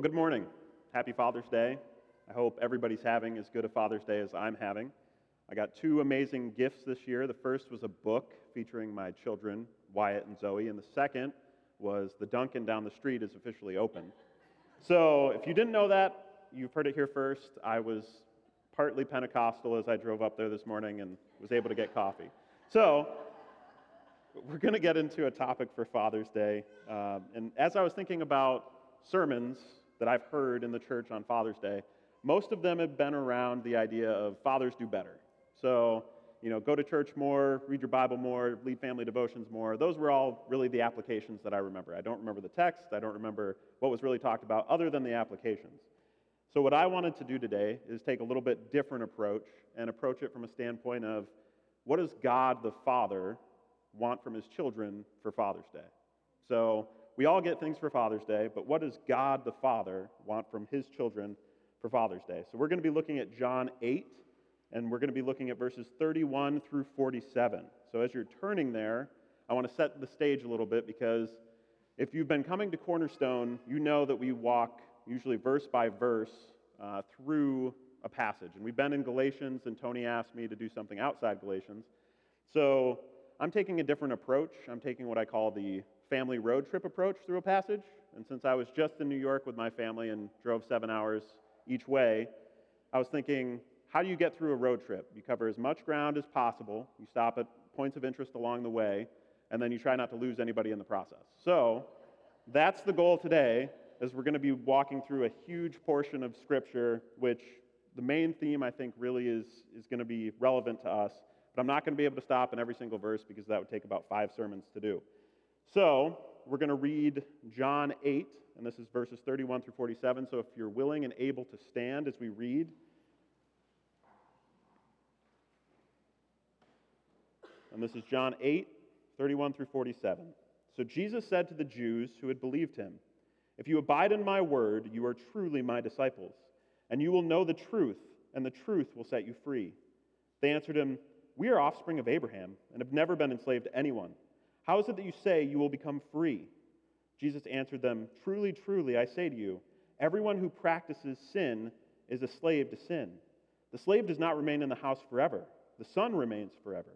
Well, good morning. Happy Father's Day. I hope everybody's having as good a Father's Day as I'm having. I got two amazing gifts this year. The first was a book featuring my children, Wyatt and Zoe, and the second was the Dunkin' down the street is officially open. So, if you didn't know that, you've heard it here first. I was partly Pentecostal as I drove up there this morning and was able to get coffee. So, we're going to get into a topic for Father's Day. Um, and as I was thinking about sermons that I've heard in the church on Father's Day, most of them have been around the idea of fathers do better. So, you know, go to church more, read your Bible more, lead family devotions more. Those were all really the applications that I remember. I don't remember the text, I don't remember what was really talked about other than the applications. So, what I wanted to do today is take a little bit different approach and approach it from a standpoint of what does God the Father want from his children for Father's Day? So, we all get things for Father's Day, but what does God the Father want from his children for Father's Day? So, we're going to be looking at John 8 and we're going to be looking at verses 31 through 47. So as you're turning there, I want to set the stage a little bit because if you've been coming to Cornerstone, you know that we walk usually verse by verse uh, through a passage. And we've been in Galatians, and Tony asked me to do something outside Galatians. So I'm taking a different approach. I'm taking what I call the family road trip approach through a passage. And since I was just in New York with my family and drove seven hours each way, I was thinking, how do you get through a road trip? You cover as much ground as possible, you stop at points of interest along the way, and then you try not to lose anybody in the process. So, that's the goal today, as we're going to be walking through a huge portion of Scripture, which the main theme I think really is, is going to be relevant to us. But I'm not going to be able to stop in every single verse because that would take about five sermons to do. So, we're going to read John 8, and this is verses 31 through 47. So, if you're willing and able to stand as we read, And this is John 8, 31 through 47. So Jesus said to the Jews who had believed him, If you abide in my word, you are truly my disciples, and you will know the truth, and the truth will set you free. They answered him, We are offspring of Abraham, and have never been enslaved to anyone. How is it that you say you will become free? Jesus answered them, Truly, truly, I say to you, everyone who practices sin is a slave to sin. The slave does not remain in the house forever, the son remains forever.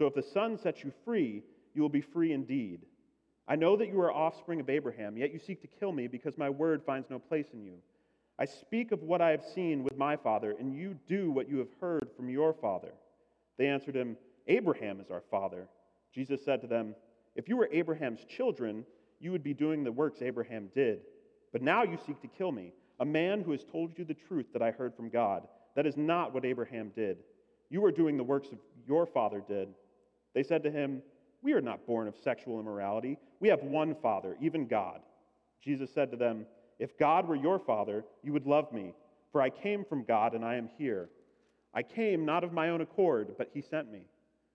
So if the Son sets you free, you will be free indeed. I know that you are offspring of Abraham, yet you seek to kill me because my word finds no place in you. I speak of what I have seen with my father, and you do what you have heard from your father. They answered him, Abraham is our father. Jesus said to them, If you were Abraham's children, you would be doing the works Abraham did. But now you seek to kill me, a man who has told you the truth that I heard from God. That is not what Abraham did. You are doing the works of your father did. They said to him, We are not born of sexual immorality. We have one Father, even God. Jesus said to them, If God were your Father, you would love me, for I came from God and I am here. I came not of my own accord, but he sent me.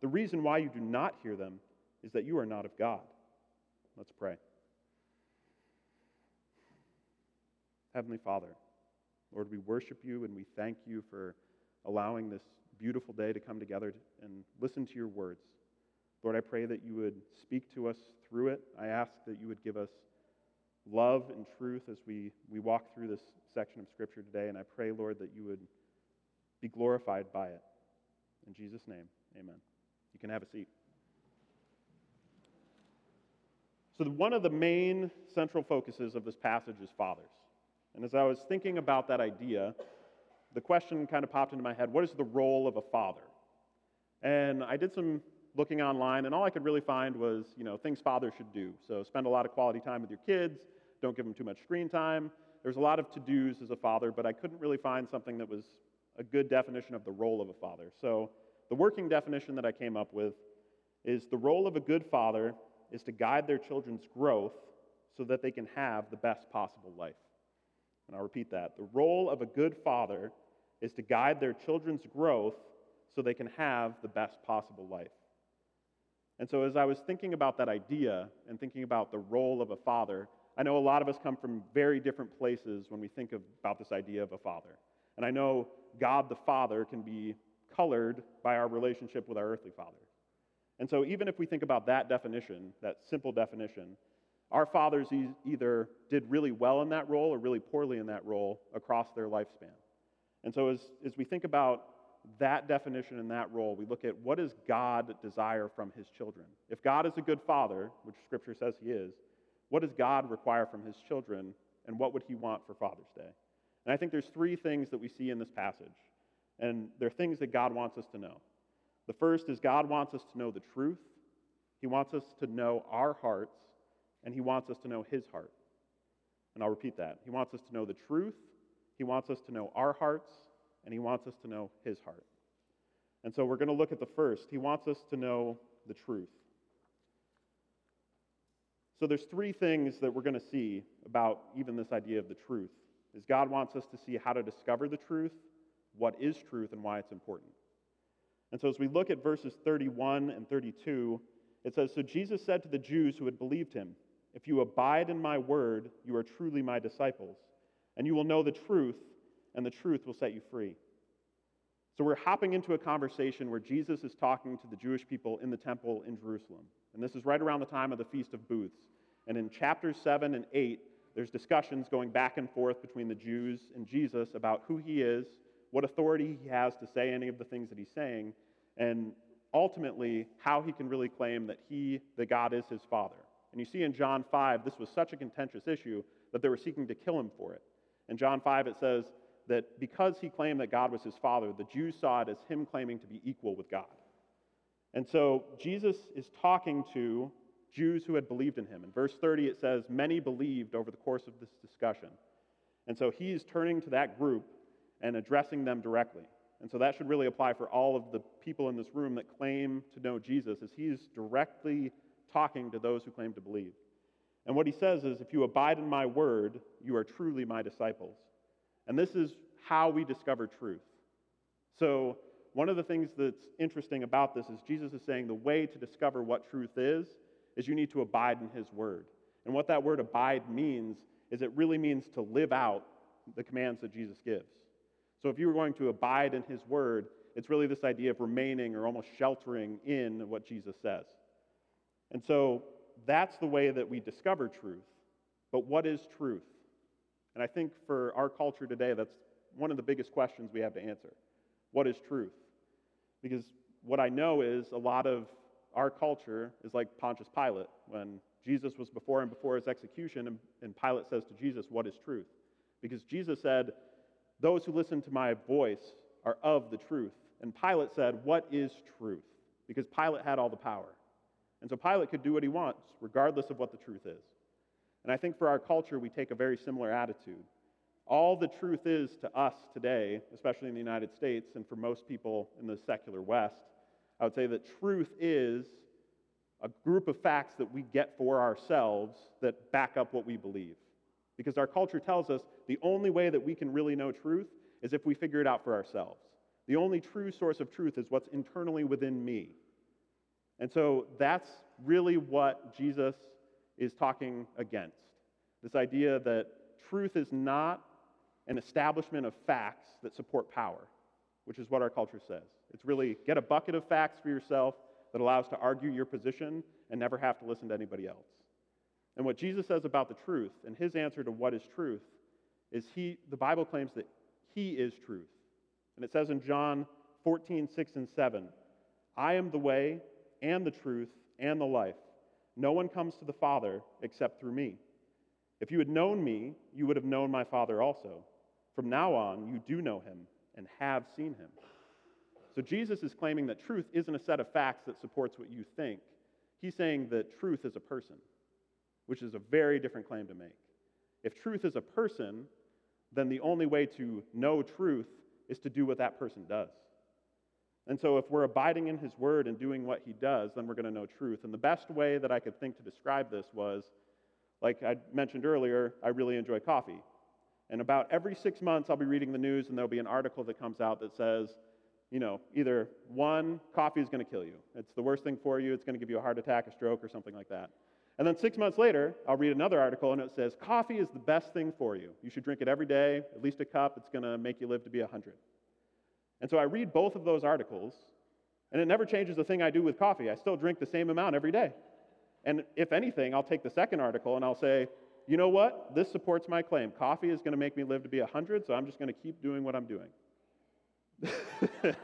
The reason why you do not hear them is that you are not of God. Let's pray. Heavenly Father, Lord, we worship you and we thank you for allowing this beautiful day to come together and listen to your words. Lord, I pray that you would speak to us through it. I ask that you would give us love and truth as we, we walk through this section of Scripture today. And I pray, Lord, that you would be glorified by it. In Jesus' name, amen. You can have a seat. So, one of the main central focuses of this passage is fathers. And as I was thinking about that idea, the question kind of popped into my head what is the role of a father? And I did some looking online, and all I could really find was, you know, things fathers should do. So spend a lot of quality time with your kids, don't give them too much screen time. There's a lot of to dos as a father, but I couldn't really find something that was a good definition of the role of a father. So the working definition that I came up with is the role of a good father is to guide their children's growth so that they can have the best possible life. And I'll repeat that. The role of a good father is to guide their children's growth so they can have the best possible life. And so, as I was thinking about that idea and thinking about the role of a father, I know a lot of us come from very different places when we think of, about this idea of a father. And I know God the Father can be colored by our relationship with our earthly father. And so, even if we think about that definition, that simple definition, our fathers e- either did really well in that role or really poorly in that role across their lifespan. And so, as, as we think about that definition and that role, we look at what does God desire from his children? If God is a good father, which Scripture says he is, what does God require from his children, and what would he want for Father's Day? And I think there's three things that we see in this passage, and there are things that God wants us to know. The first is God wants us to know the truth, He wants us to know our hearts, and He wants us to know His heart. And I'll repeat that. He wants us to know the truth, He wants us to know our hearts, and He wants us to know His heart. And so we're going to look at the first. He wants us to know the truth. So there's three things that we're going to see about even this idea of the truth. Is God wants us to see how to discover the truth, what is truth, and why it's important. And so as we look at verses 31 and 32, it says So Jesus said to the Jews who had believed him, If you abide in my word, you are truly my disciples, and you will know the truth, and the truth will set you free. So we're hopping into a conversation where Jesus is talking to the Jewish people in the temple in Jerusalem. And this is right around the time of the Feast of Booths. And in chapters 7 and 8, there's discussions going back and forth between the Jews and Jesus about who he is, what authority he has to say any of the things that he's saying, and ultimately how he can really claim that he, that God is his father. And you see in John 5, this was such a contentious issue that they were seeking to kill him for it. In John 5, it says that because he claimed that God was his father, the Jews saw it as him claiming to be equal with God. And so Jesus is talking to Jews who had believed in him. In verse 30, it says, Many believed over the course of this discussion. And so he's turning to that group and addressing them directly. And so that should really apply for all of the people in this room that claim to know Jesus, as he's directly talking to those who claim to believe. And what he says is, If you abide in my word, you are truly my disciples. And this is how we discover truth. So, one of the things that's interesting about this is Jesus is saying the way to discover what truth is is you need to abide in his word. And what that word abide means is it really means to live out the commands that Jesus gives. So if you were going to abide in his word, it's really this idea of remaining or almost sheltering in what Jesus says. And so that's the way that we discover truth. But what is truth? And I think for our culture today, that's one of the biggest questions we have to answer. What is truth? Because what I know is a lot of our culture is like Pontius Pilate when Jesus was before and before his execution, and, and Pilate says to Jesus, What is truth? Because Jesus said, Those who listen to my voice are of the truth. And Pilate said, What is truth? Because Pilate had all the power. And so Pilate could do what he wants, regardless of what the truth is. And I think for our culture, we take a very similar attitude. All the truth is to us today, especially in the United States, and for most people in the secular West, I would say that truth is a group of facts that we get for ourselves that back up what we believe. Because our culture tells us the only way that we can really know truth is if we figure it out for ourselves. The only true source of truth is what's internally within me. And so that's really what Jesus is talking against. This idea that truth is not an establishment of facts that support power, which is what our culture says. It's really get a bucket of facts for yourself that allows to argue your position and never have to listen to anybody else. And what Jesus says about the truth and his answer to what is truth is he the Bible claims that he is truth. And it says in John 14, 6 and 7, I am the way and the truth and the life. No one comes to the Father except through me. If you had known me, you would have known my Father also. From now on, you do know him and have seen him. So Jesus is claiming that truth isn't a set of facts that supports what you think. He's saying that truth is a person, which is a very different claim to make. If truth is a person, then the only way to know truth is to do what that person does. And so, if we're abiding in his word and doing what he does, then we're going to know truth. And the best way that I could think to describe this was like I mentioned earlier, I really enjoy coffee. And about every six months, I'll be reading the news, and there'll be an article that comes out that says, you know, either one, coffee is going to kill you. It's the worst thing for you. It's going to give you a heart attack, a stroke, or something like that. And then six months later, I'll read another article, and it says, coffee is the best thing for you. You should drink it every day, at least a cup. It's going to make you live to be 100. And so I read both of those articles, and it never changes the thing I do with coffee. I still drink the same amount every day. And if anything, I'll take the second article and I'll say, you know what? This supports my claim. Coffee is going to make me live to be 100, so I'm just going to keep doing what I'm doing.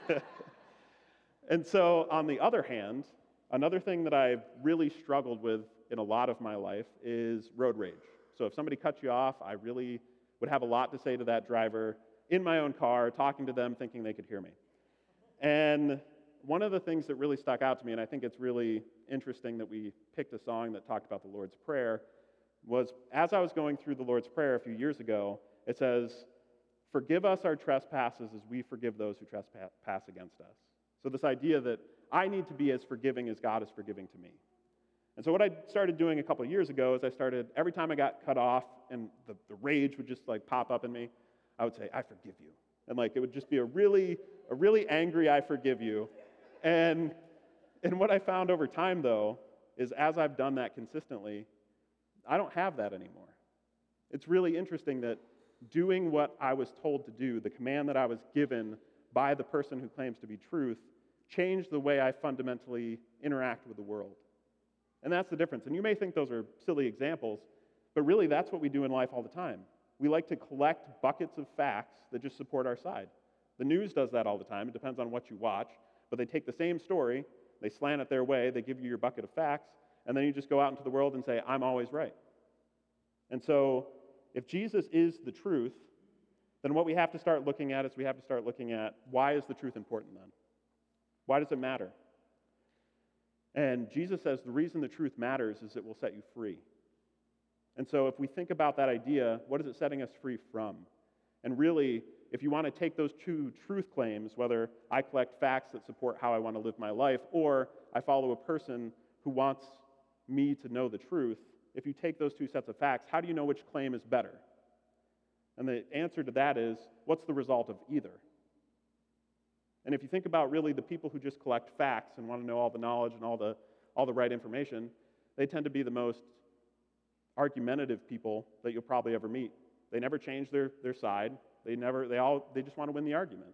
and so, on the other hand, another thing that I've really struggled with in a lot of my life is road rage. So, if somebody cuts you off, I really would have a lot to say to that driver in my own car, talking to them, thinking they could hear me. And one of the things that really stuck out to me, and I think it's really interesting that we picked a song that talked about the Lord's Prayer, was as I was going through the Lord's Prayer a few years ago, it says, Forgive us our trespasses as we forgive those who trespass against us. So, this idea that I need to be as forgiving as God is forgiving to me. And so, what I started doing a couple years ago is I started, every time I got cut off and the, the rage would just like pop up in me, I would say, I forgive you. And like it would just be a really, a really angry, I forgive you. And, and what I found over time, though, is as I've done that consistently, I don't have that anymore. It's really interesting that doing what I was told to do, the command that I was given by the person who claims to be truth, changed the way I fundamentally interact with the world. And that's the difference. And you may think those are silly examples, but really that's what we do in life all the time. We like to collect buckets of facts that just support our side. The news does that all the time. It depends on what you watch. But they take the same story, they slant it their way, they give you your bucket of facts, and then you just go out into the world and say, I'm always right. And so, if Jesus is the truth, then what we have to start looking at is we have to start looking at why is the truth important then? Why does it matter? And Jesus says the reason the truth matters is it will set you free. And so, if we think about that idea, what is it setting us free from? And really, if you want to take those two truth claims, whether I collect facts that support how I want to live my life, or I follow a person who wants me to know the truth, if you take those two sets of facts, how do you know which claim is better? And the answer to that is what's the result of either? And if you think about really the people who just collect facts and want to know all the knowledge and all the, all the right information, they tend to be the most argumentative people that you'll probably ever meet. They never change their, their side. They never, they all, they just want to win the argument.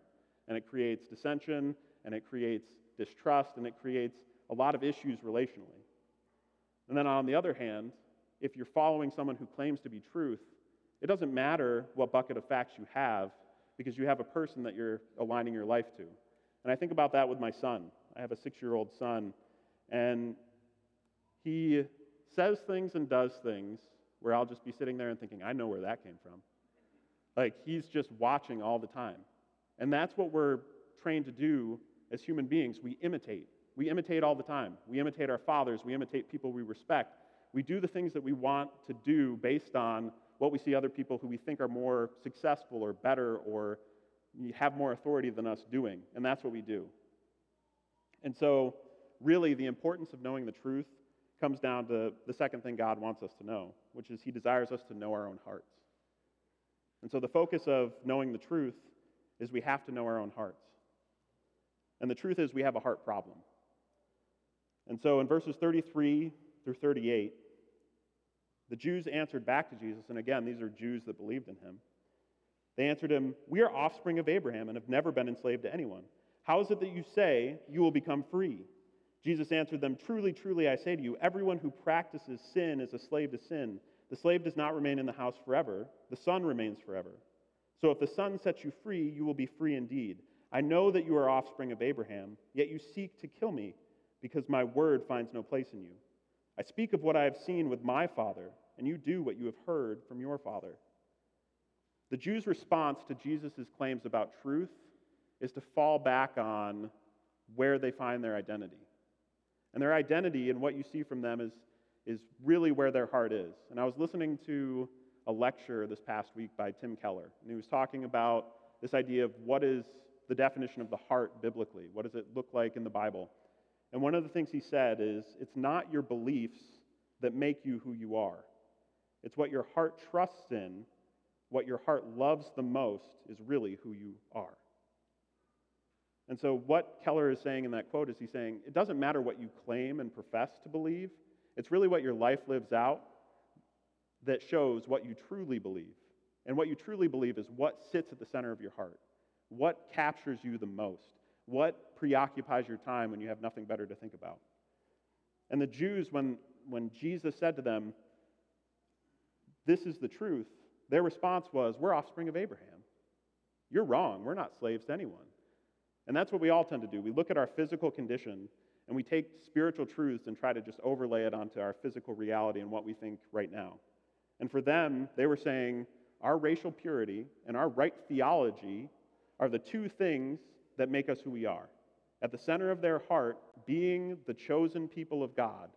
And it creates dissension, and it creates distrust, and it creates a lot of issues relationally. And then on the other hand, if you're following someone who claims to be truth, it doesn't matter what bucket of facts you have because you have a person that you're aligning your life to. And I think about that with my son. I have a six year old son, and he says things and does things where I'll just be sitting there and thinking, I know where that came from. Like he's just watching all the time. And that's what we're trained to do as human beings. We imitate. We imitate all the time. We imitate our fathers. We imitate people we respect. We do the things that we want to do based on what we see other people who we think are more successful or better or have more authority than us doing. And that's what we do. And so, really, the importance of knowing the truth comes down to the second thing God wants us to know, which is He desires us to know our own hearts. And so the focus of knowing the truth is we have to know our own hearts. And the truth is we have a heart problem. And so in verses 33 through 38, the Jews answered back to Jesus, and again, these are Jews that believed in him. They answered him, We are offspring of Abraham and have never been enslaved to anyone. How is it that you say you will become free? Jesus answered them, Truly, truly, I say to you, everyone who practices sin is a slave to sin. The slave does not remain in the house forever, the son remains forever. So if the son sets you free, you will be free indeed. I know that you are offspring of Abraham, yet you seek to kill me, because my word finds no place in you. I speak of what I have seen with my father, and you do what you have heard from your father. The Jews' response to Jesus' claims about truth is to fall back on where they find their identity. And their identity and what you see from them is, is really where their heart is. And I was listening to a lecture this past week by Tim Keller, and he was talking about this idea of what is the definition of the heart biblically? What does it look like in the Bible? And one of the things he said is it's not your beliefs that make you who you are, it's what your heart trusts in what your heart loves the most is really who you are. And so, what Keller is saying in that quote is he's saying it doesn't matter what you claim and profess to believe, it's really what your life lives out that shows what you truly believe. And what you truly believe is what sits at the center of your heart, what captures you the most, what preoccupies your time when you have nothing better to think about. And the Jews, when, when Jesus said to them, This is the truth, their response was, We're offspring of Abraham. You're wrong. We're not slaves to anyone. And that's what we all tend to do. We look at our physical condition and we take spiritual truths and try to just overlay it onto our physical reality and what we think right now. And for them, they were saying our racial purity and our right theology are the two things that make us who we are. At the center of their heart, being the chosen people of God,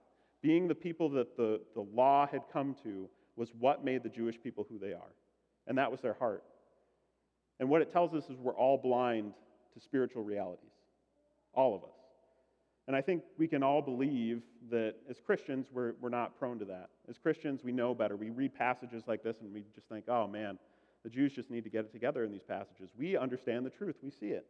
being the people that the, the law had come to, was what made the Jewish people who they are. And that was their heart. And what it tells us is we're all blind to spiritual realities. All of us. And I think we can all believe that as Christians, we're, we're not prone to that. As Christians, we know better. We read passages like this and we just think, oh man, the Jews just need to get it together in these passages. We understand the truth, we see it.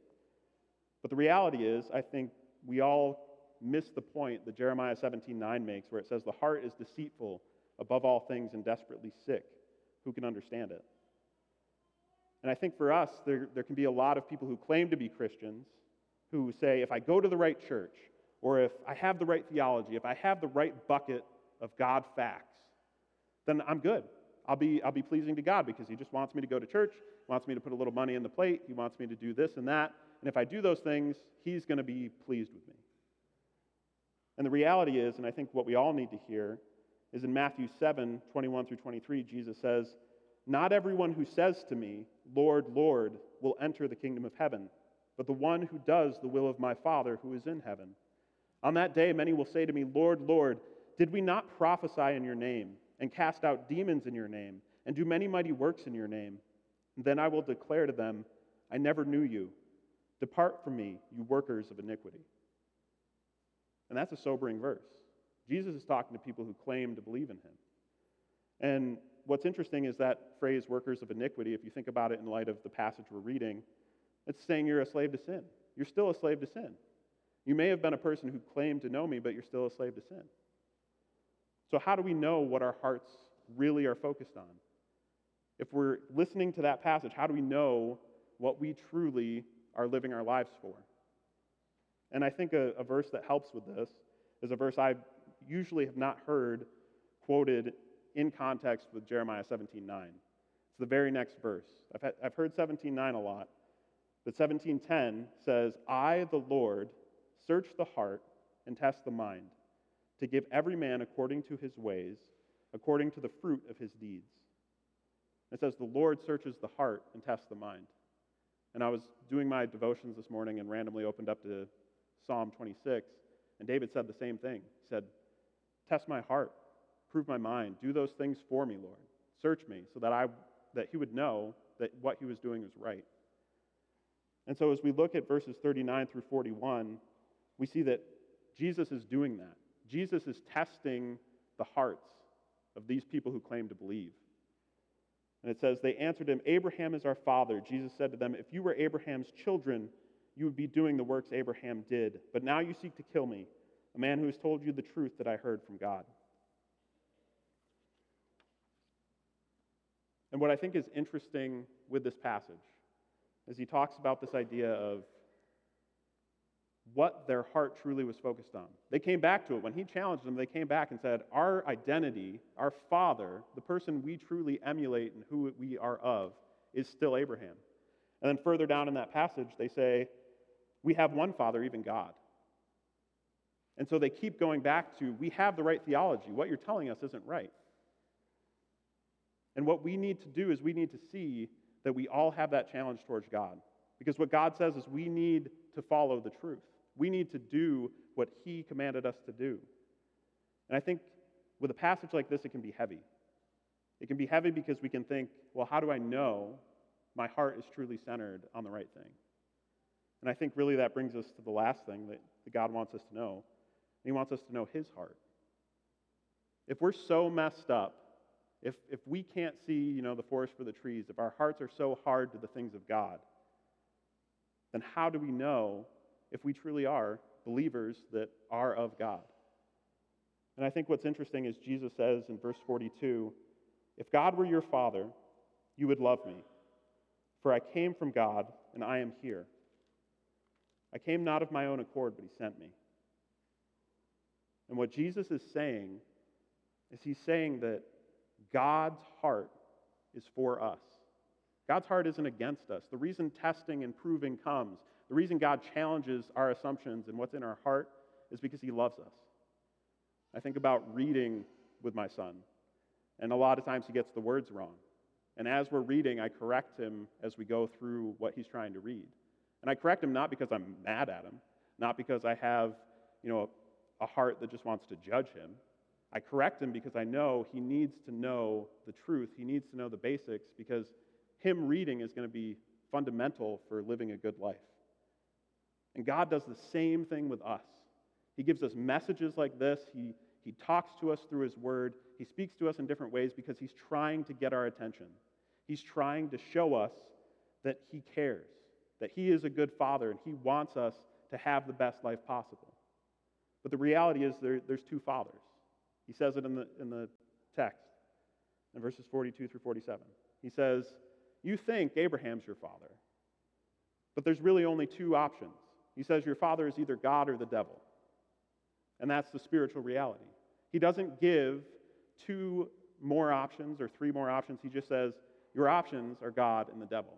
But the reality is, I think we all miss the point that Jeremiah 17:9 makes, where it says, The heart is deceitful above all things and desperately sick. Who can understand it? And I think for us, there, there can be a lot of people who claim to be Christians who say, if I go to the right church, or if I have the right theology, if I have the right bucket of God facts, then I'm good. I'll be, I'll be pleasing to God because He just wants me to go to church, wants me to put a little money in the plate, He wants me to do this and that. And if I do those things, He's going to be pleased with me. And the reality is, and I think what we all need to hear, is in Matthew 7 21 through 23, Jesus says, Not everyone who says to me, Lord, Lord, will enter the kingdom of heaven, but the one who does the will of my Father who is in heaven. On that day, many will say to me, Lord, Lord, did we not prophesy in your name, and cast out demons in your name, and do many mighty works in your name? And then I will declare to them, I never knew you. Depart from me, you workers of iniquity. And that's a sobering verse. Jesus is talking to people who claim to believe in him. And what's interesting is that phrase, workers of iniquity, if you think about it in light of the passage we're reading, it's saying you're a slave to sin. You're still a slave to sin. You may have been a person who claimed to know me, but you're still a slave to sin. So, how do we know what our hearts really are focused on? If we're listening to that passage, how do we know what we truly are living our lives for? And I think a, a verse that helps with this is a verse I usually have not heard quoted in context with Jeremiah 17:9. It's the very next verse. I've, had, I've heard 17:9 a lot, but 17:10 says, "I, the Lord, Search the heart and test the mind, to give every man according to his ways, according to the fruit of his deeds. It says, The Lord searches the heart and tests the mind. And I was doing my devotions this morning and randomly opened up to Psalm 26, and David said the same thing. He said, Test my heart, prove my mind, do those things for me, Lord. Search me so that, I, that he would know that what he was doing was right. And so as we look at verses 39 through 41, we see that Jesus is doing that. Jesus is testing the hearts of these people who claim to believe. And it says, They answered him, Abraham is our father. Jesus said to them, If you were Abraham's children, you would be doing the works Abraham did. But now you seek to kill me, a man who has told you the truth that I heard from God. And what I think is interesting with this passage is he talks about this idea of what their heart truly was focused on. They came back to it. When he challenged them, they came back and said, Our identity, our father, the person we truly emulate and who we are of, is still Abraham. And then further down in that passage, they say, We have one father, even God. And so they keep going back to, We have the right theology. What you're telling us isn't right. And what we need to do is we need to see that we all have that challenge towards God. Because what God says is we need to follow the truth. We need to do what He commanded us to do. And I think with a passage like this, it can be heavy. It can be heavy because we can think, well, how do I know my heart is truly centered on the right thing? And I think really that brings us to the last thing that, God wants us to know. He wants us to know His heart. If we're so messed up if, if we can't see, you know, the forest for the trees, if our hearts are so hard to the things of God, then how do we know if we truly are believers that are of God? And I think what's interesting is Jesus says in verse 42 If God were your Father, you would love me, for I came from God and I am here. I came not of my own accord, but He sent me. And what Jesus is saying is He's saying that God's heart is for us. God's heart isn't against us. The reason testing and proving comes, the reason God challenges our assumptions and what's in our heart is because He loves us. I think about reading with my son, and a lot of times he gets the words wrong. And as we're reading, I correct him as we go through what he's trying to read. And I correct him not because I'm mad at him, not because I have, you know, a heart that just wants to judge him. I correct him because I know he needs to know the truth. He needs to know the basics because him reading is going to be fundamental for living a good life. And God does the same thing with us. He gives us messages like this. He, he talks to us through His Word. He speaks to us in different ways because He's trying to get our attention. He's trying to show us that He cares, that He is a good Father, and He wants us to have the best life possible. But the reality is there, there's two fathers. He says it in the, in the text, in verses 42 through 47. He says, You think Abraham's your father, but there's really only two options. He says, Your father is either God or the devil. And that's the spiritual reality. He doesn't give two more options or three more options. He just says, Your options are God and the devil.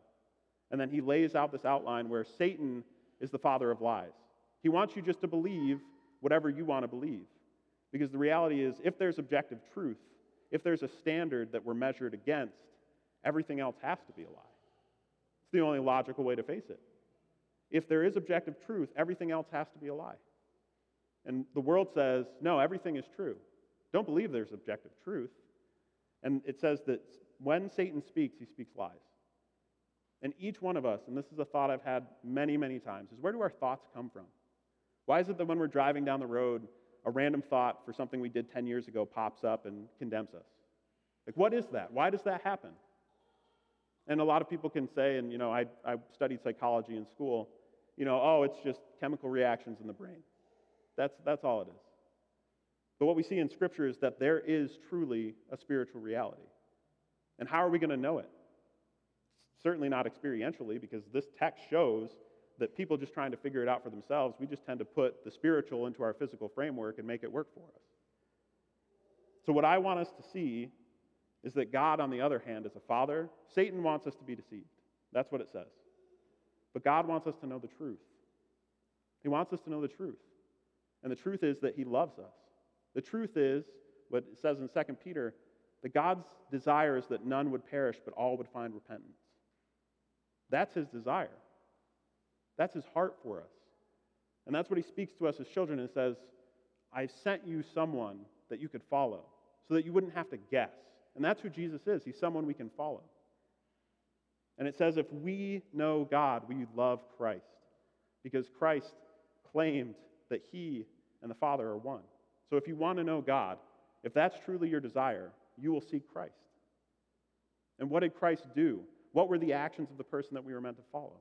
And then he lays out this outline where Satan is the father of lies. He wants you just to believe whatever you want to believe. Because the reality is, if there's objective truth, if there's a standard that we're measured against, everything else has to be a lie. It's the only logical way to face it. If there is objective truth, everything else has to be a lie. And the world says, no, everything is true. Don't believe there's objective truth. And it says that when Satan speaks, he speaks lies. And each one of us, and this is a thought I've had many, many times, is where do our thoughts come from? Why is it that when we're driving down the road, a random thought for something we did 10 years ago pops up and condemns us? Like, what is that? Why does that happen? And a lot of people can say, and you know, I, I studied psychology in school, you know, oh, it's just chemical reactions in the brain. That's, that's all it is. But what we see in Scripture is that there is truly a spiritual reality. And how are we going to know it? Certainly not experientially, because this text shows that people just trying to figure it out for themselves, we just tend to put the spiritual into our physical framework and make it work for us. So, what I want us to see is that God, on the other hand, is a father. Satan wants us to be deceived. That's what it says. But God wants us to know the truth. He wants us to know the truth. And the truth is that he loves us. The truth is, what it says in 2 Peter, that God's desire is that none would perish, but all would find repentance. That's his desire. That's his heart for us. And that's what he speaks to us as children and says, I've sent you someone that you could follow so that you wouldn't have to guess. And that's who Jesus is. He's someone we can follow. And it says, if we know God, we love Christ because Christ claimed that he and the Father are one. So if you want to know God, if that's truly your desire, you will seek Christ. And what did Christ do? What were the actions of the person that we were meant to follow?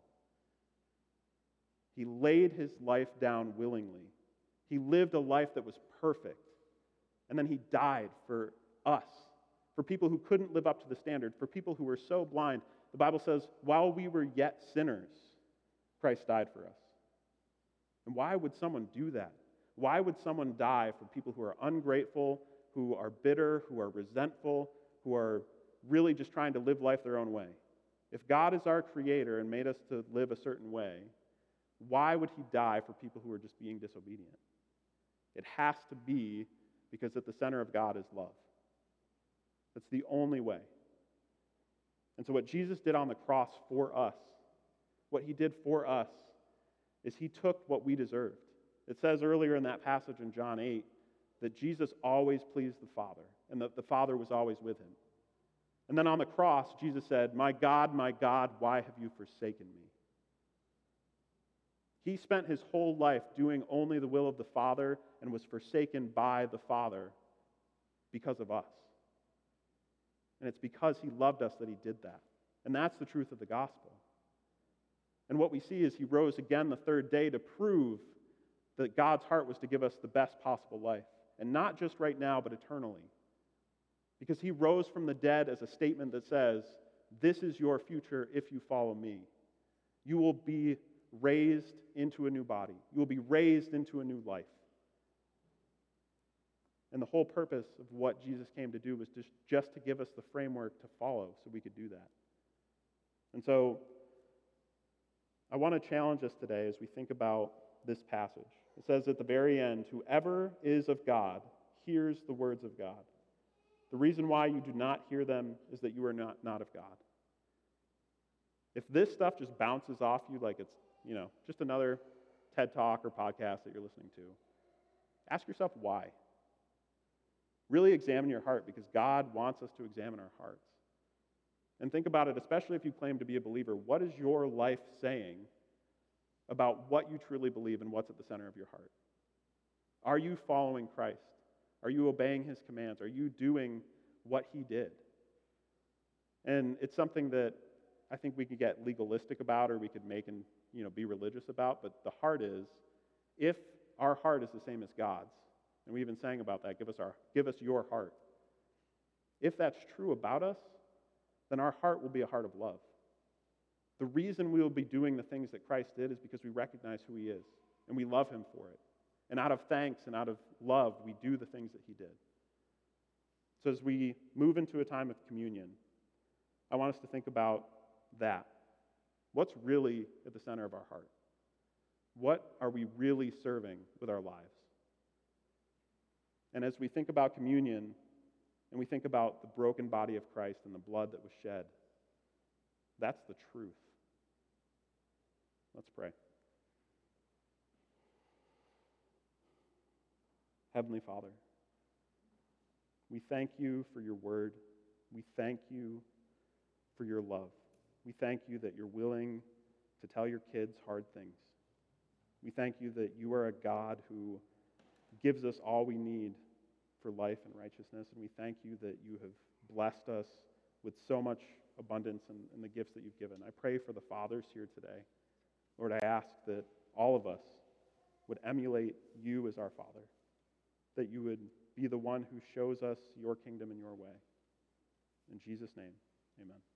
He laid his life down willingly. He lived a life that was perfect. And then he died for us, for people who couldn't live up to the standard, for people who were so blind. The Bible says, while we were yet sinners, Christ died for us. And why would someone do that? Why would someone die for people who are ungrateful, who are bitter, who are resentful, who are really just trying to live life their own way? If God is our creator and made us to live a certain way, why would he die for people who are just being disobedient? It has to be because at the center of God is love. That's the only way. And so, what Jesus did on the cross for us, what he did for us, is he took what we deserved. It says earlier in that passage in John 8 that Jesus always pleased the Father and that the Father was always with him. And then on the cross, Jesus said, My God, my God, why have you forsaken me? He spent his whole life doing only the will of the Father and was forsaken by the Father because of us. And it's because he loved us that he did that. And that's the truth of the gospel. And what we see is he rose again the third day to prove that God's heart was to give us the best possible life. And not just right now, but eternally. Because he rose from the dead as a statement that says, This is your future if you follow me. You will be raised into a new body, you will be raised into a new life. And the whole purpose of what Jesus came to do was just, just to give us the framework to follow so we could do that. And so I want to challenge us today as we think about this passage. It says at the very end, Whoever is of God hears the words of God. The reason why you do not hear them is that you are not, not of God. If this stuff just bounces off you like it's, you know, just another TED talk or podcast that you're listening to, ask yourself why. Really examine your heart because God wants us to examine our hearts. And think about it, especially if you claim to be a believer. What is your life saying about what you truly believe and what's at the center of your heart? Are you following Christ? Are you obeying his commands? Are you doing what he did? And it's something that I think we could get legalistic about or we could make and you know be religious about, but the heart is if our heart is the same as God's, and we even sang about that, give us our give us your heart. If that's true about us, then our heart will be a heart of love. The reason we will be doing the things that Christ did is because we recognize who he is and we love him for it. And out of thanks and out of love, we do the things that he did. So as we move into a time of communion, I want us to think about that. What's really at the center of our heart? What are we really serving with our lives? And as we think about communion and we think about the broken body of Christ and the blood that was shed, that's the truth. Let's pray. Heavenly Father, we thank you for your word. We thank you for your love. We thank you that you're willing to tell your kids hard things. We thank you that you are a God who gives us all we need for life and righteousness. And we thank you that you have blessed us with so much abundance and, the gifts that you've given. I pray for the fathers here today. Lord, I ask that all of us would emulate you as our Father, that you would be the one who shows us your kingdom and your way. In Jesus' name, amen.